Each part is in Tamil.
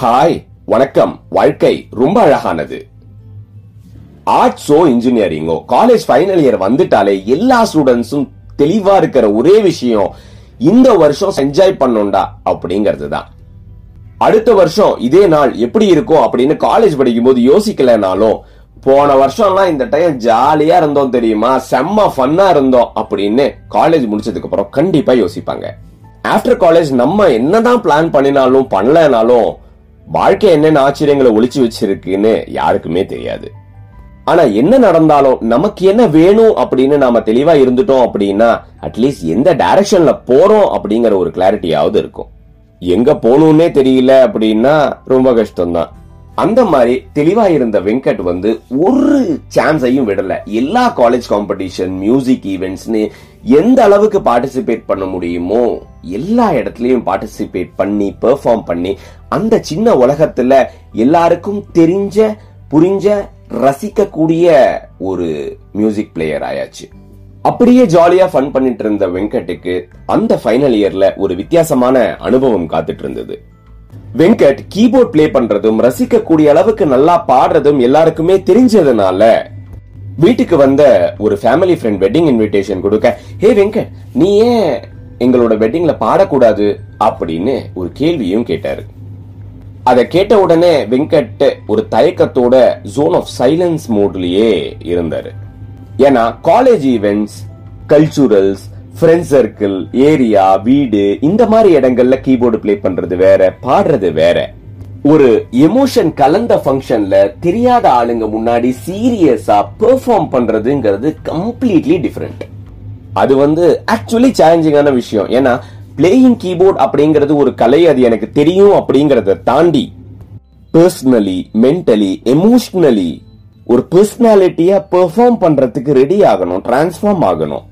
ஹாய் வணக்கம். வாழ்க்கை ரொம்ப அழகானது. ஆர்ட்ஸோ இன்ஜினியரிங்கோ காலேஜ் ஃபைனல் இயர் வந்துட்டாலே எல்லா ஸ்டூடெண்ட்ஸும் தெளிவா இருக்கிற ஒரே விஷயம் இந்த வருஷம் என்ஜாய் பண்ணோண்டா அப்படிங்கிறது தான். அடுத்த வருஷம் இதே நாள் எப்படி இருக்கும் அப்படின்னு காலேஜ் படிக்கும்போது யோசிக்கலனாலும் போன வருஷம்லாம் இந்த டைம் ஜாலியா இருந்தோம் தெரியுமா? செம்ம ஃபன்னா இருந்தோம் அப்படின்னு காலேஜ் முடிச்சதுக்கு அப்புறம் கண்டிப்பா யோசிப்பாங்க. ஆஃப்டர் காலேஜ் நம்ம என்னதான் பிளான் பண்ணினாலும் பண்ணலனாலும் வாழ்க்கை என்னென்ன ஆச்சரியங்களை ஒழிச்சு வச்சிருக்குன்னு யாருக்குமே தெரியாது. ஆனா என்ன நடந்தாலும் நமக்கு என்ன வேணும் அப்படின்னு நாம தெளிவா இருந்துட்டோம் அப்படின்னா அட்லீஸ்ட் எந்த டைரக்ஷன்ல போறோம் அப்படிங்கிற ஒரு கிளாரிட்டியாவது இருக்கும். எங்க போகணும்னே தெரியல அப்படின்னா ரொம்ப கஷ்டம்தான். அந்த மாதிரி தெளிவா இருந்த வெங்கட் வந்து ஒரு சான்ஸையும் விடல. எல்லா காலேஜ் காம்படிஷன் மியூசிக் ஈவெண்ட்ஸ்னு எந்த அளவுக்கு பார்ட்டிசிபேட் பண்ண முடியுமோ எல்லா இடத்துலயும் பார்ட்டிசிபேட் பண்ணி பெர்ஃபார்ம் பண்ணி அந்த சின்ன உலகத்துல எல்லாருக்கும் தெரிஞ்ச புரிஞ்ச ரசிக்கக்கூடிய ஒரு மியூசிக் பிளேயர் ஆயாச்சு. அப்படியே ஜாலியா ஃபன் பண்ணிட்டு இருந்த வெங்கட்டுக்கு அந்த ஃபைனல் இயர்ல ஒரு வித்தியாசமான அனுபவம் காத்துட்டு இருந்தது. வெங்கட் கீபோர்ட் ப்ளே பண்றதும் ரசிக்கக்கூடிய அளவுக்கு நல்லா பாடுறதும் எல்லாருக்குமே தெரிஞ்சதுனால வீட்டுக்கு வந்த ஒரு ஃபேமிலி ஃப்ரெண்ட் வெட்டிங் இன்விடேஷன் கொடுக்க. ஹே வெங்கட் நீ ஏன் எங்களோட வெட்டிங்ல பாடக்கூடாது? அப்படின்னு ஒரு கேள்வியும் கேட்டாரு. அதை கேட்ட உடனே வெங்கட் ஒரு தயக்கத்தோட ஜோன் ஆஃப் சைலன்ஸ் மோட்லயே இருந்தாரு. ஏன்னா college events culturals friend circle area வீடு இந்த மாதிரி இடங்கள்ல கீபோர்டு ப்ளே பண்றது வேற பாடுறது வேற. ஒரு எமோஷன் கலந்த ஃபங்க்ஷன்ல தெரியாத ஆளுங்க முன்னாடி சீரியஸா பெர்ஃபார்ம் பண்றதுங்கிறது கம்ப்ளீட்லி டிஃபரெண்ட் அது வந்து ஆக்சுவலி சேலஞ்சிங்கான விஷயம். ஏன்னா பிளேயிங் கீபோர்ட் அப்படிங்கிறது ஒரு கலை அது எனக்கு தெரியும் அப்படிங்கறத தாண்டி பர்சனலி மென்டலி எமோஷனலி ஒரு பர்சனாலிட்டியா பெர்ஃபார்ம் பண்றதுக்கு ரெடி ஆகணும் டிரான்ஸ்ஃபார்ம் ஆகணும்.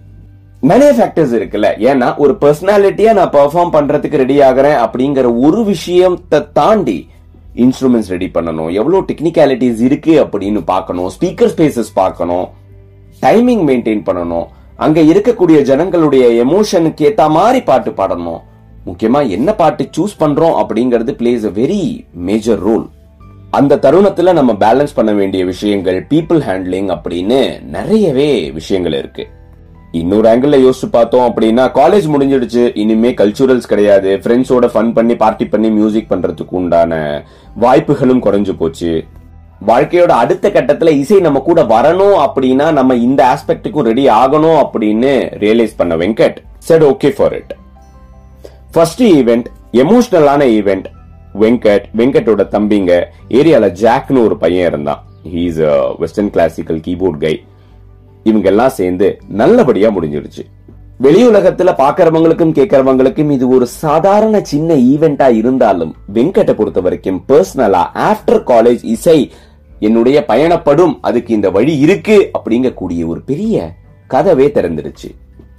நிறைய ஃபேக்டர்ஸ் இருக்குல்ல. ஏன்னா ஒரு பர்சனாலிட்டியா நான் பெர்ஃபார்ம் பண்றதுக்கு ரெடி ஆகிறேன் அப்படிங்கிற ஒரு விஷயத்தை தாண்டி இன்ஸ்ட்ருமெண்ட்ஸ் ரெடி பண்ணணும். எவ்வளவு டெக்னிக்காலிட்டிஸ் இருக்கு அப்படின்னு பார்க்கணும். ஸ்பீக்கர் ஸ்பேசஸ் பார்க்கணும். டைமிங் மெயின்டைன் பண்ணணும். அங்க இருக்கக்கூடிய ஜனங்களுடைய எமோஷனுக்கு ஏத்த மாதிரி பாட்டு பாடணும். முக்கியமா என்ன பாட்டு சூஸ் பண்றோம் அப்படிங்கிறது plays a very major role அந்த தருணத்துல நம்ம பேலன்ஸ் பண்ண வேண்டிய விஷயங்கள் பீப்புள் ஹேண்ட்லிங் அப்படின்னு நிறையவே விஷயங்கள் இருக்கு. இன்னொரு ஆங்கிள் யோசிச்சு பார்த்தோம் அப்படின்னா காலேஜ் முடிஞ்சிடுச்சு. இனிமே கல்ச்சுரல்ஸ் கிடையாது. ஃப்ரெண்ட்ஸோட ஃபன் பண்ணி பார்ட்டி பண்ணி மியூசிக் பண்றதுக்கு உண்டான வாய்ப்புகளும் குறைஞ்சு போச்சு. வாழ்க்கையோட அடுத்த கட்டத்துல இசை நம்ம கூட வரணும் அப்படின்னா நம்ம இந்த ஆஸ்பெக்டுக்கும் ரெடி ஆகணும் அப்படின்னு ரியலைஸ் பண்ண Venkat set okay for it first event எமோஷனலான event Venkat வெங்கட்டோட தம்பிங்க ஏரியால ஜாக்னு ஒரு பையன் இருந்தான். He's western classical keyboard guy இவங்க எல்லாம் சேர்ந்து நல்லபடியா முடிஞ்சிடுச்சு வெளி உலகத்துல பாக்குறவங்களுக்கும் கேட்கறவங்களுக்கும் இது ஒரு சாதாரண சின்ன ஈவெண்டா இருந்தாலும் வெங்கட்டை பொறுத்த வரைக்கும் பர்சனலா ஆஃப்டர் காலேஜ் இசை என்னுடைய பயணப்படும் அதுக்கு இந்த வழி இருக்கு அப்படிங்கக்கூடிய ஒரு பெரிய கதவே திறந்துருச்சு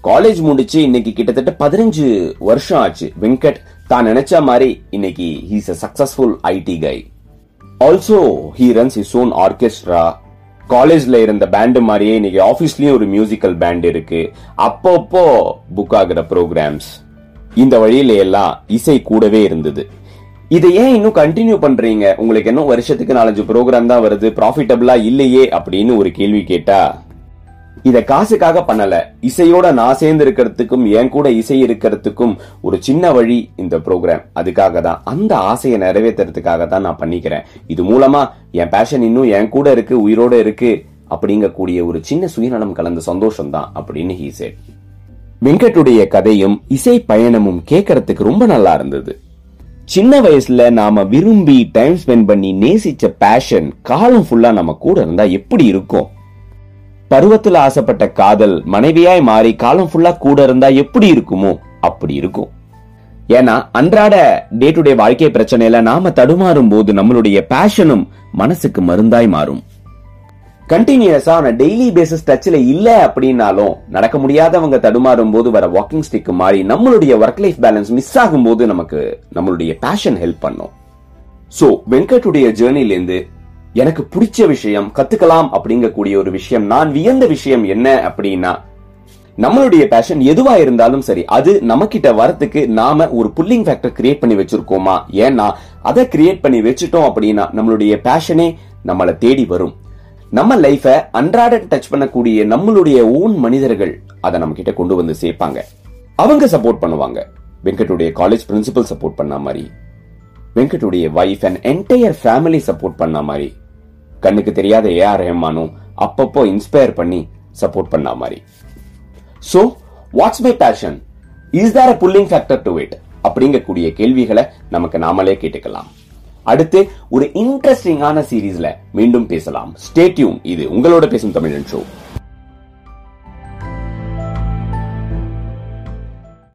காலேஜ் முடிச்சு இன்னைக்கு கிட்டத்தட்ட பதினஞ்சு வருஷம் ஆச்சு. வெங்கட் தான் நினைச்ச மாதிரி இன்னைக்கு he's a successful IT guy also he runs his own orchestra காலேஜ்ல இருந்த பேண்டு மாதிரியே இன்னைக்கு ஆஃபீஸ்லேயும் ஒரு மியூசிக்கல் பேண்ட் இருக்கு. அப்பப்போ புக் ஆகிற ப்ரோக்ராம்ஸ் இந்த வழியில எல்லாம் இசை கூடவே இருந்தது. இதை ஏன் இன்னும் கண்டினியூ பண்றீங்க? உங்களுக்கு இன்னும் வருஷத்துக்கு நாலஞ்சு ப்ரோக்ராம் தான் வருது. ப்ராஃபிட்டபிளா இல்லையே அப்படின்னு ஒரு கேள்வி கேட்டா இத காசுக்காக பண்ணல. இசையோட நான் சேர்ந்து இருக்கிறதுக்கும் என் கூட இசை இருக்கிறதுக்கும் ஒரு சின்ன வழி இந்த ப்ரோக்ராம் அதுக்காக தான். அந்த ஆசையை நிறைவேற்றுறதுக்காக தான் நான் பண்ணிக்கிறேன். இது மூலமா என் பேஷன் இன்னும் என் கூட இருக்கு உயிரோட இருக்கு அப்படிங்கக்கூடிய ஒரு சின்ன சுயநலம் கலந்த சந்தோஷம் தான் அப்படின்னு ஹீ said. வெங்கட்டுடைய கதையும் இசை பயணமும் கேட்கறதுக்கு ரொம்ப நல்லா இருந்தது. சின்ன வயசுல நாம விரும்பி டைம் ஸ்பெண்ட் பண்ணி நேசிச்ச பேஷன் காலம் ஃபுல்லா நம்ம கூட இருந்தா எப்படி இருக்கும்? பருவத்துல ஆசைப்பட்ட காதல் மனைவியாய் மாறி காலம் ஃபுல்லா கூட இருந்தா எப்படி இருக்குமோ அப்படி இருக்கும். ஏன்னா அன்றாட டே டு டே வாழ்க்கை பிரச்சனையில நாம தடுமாறும் போது நம்மளுடைய பேஷனும் மனசுக்கு மருந்தாய் மாறும். கண்டினியூஸா ஆன டெய்லி பேசிஸ் டச்ல இல்ல அப்படின்னாலும் நடக்க முடியாதவங்க தடுமாறும் போது வர வாக்கிங் ஸ்டிக் மாறி நம்மளுடைய ஒர்க் லைஃப் பேலன்ஸ் மிஸ் ஆகும் போது நமக்கு நம்மளுடைய பேஷன் ஹெல்ப் பண்ணும். சோ வெங்கட்டுடைய ஜேர்னில இருந்து எனக்கு பிடிச்ச விஷயம் கத்துக்கலாம் அப்படிங்கக்கூடிய ஒரு விஷயம் நான் வியந்த விஷயம் என்ன அப்படின்னா நம்மளுடைய பேஷன் எதுவா இருந்தாலும் சரி அது நம்ம கிட்ட வரத்துக்கு நாம ஒரு புல்லிங் ஃபேக்டர் கிரியேட் பண்ணி வச்சிருக்கோமா? ஏன்னா அதை கிரியேட் பண்ணி வச்சுட்டோம் அப்படின்னா நம்மளுடைய பேஷனே நம்மளை தேடி வரும். நம்ம லைஃப அன்றாட டச் பண்ணக்கூடிய நம்மளுடைய ஓன் மனிதர்கள் அதை நம்ம கிட்ட கொண்டு வந்து சேர்ப்பாங்க. அவங்க சப்போர்ட் பண்ணுவாங்க. வெங்கட்டுடைய காலேஜ் பிரின்சிபல் சப்போர்ட் பண்ண மாதிரி வெங்கட்டுடைய wife and entire family support பண்ண மாதிரி கண்ணுக்கு தெரியாத ஏஆர் ரஹ்மானும் அப்பப்போ இன்ஸ்பயர் பண்ணி சப்போர்ட் பண்ண மாதிரி. So what's my passion is there a pulling factor to it அப்படிங்கக்கூடிய கேள்விகளை நமக்கு நாமளே கேட்டுக்கலாம். அடுத்து ஒரு இன்ட்ரெஸ்டிங்கான சீரீஸ்ல மீண்டும் பேசலாம். ஸ்டேட்யூன் இது உங்களோட பேசும் தமிழன் ஷோ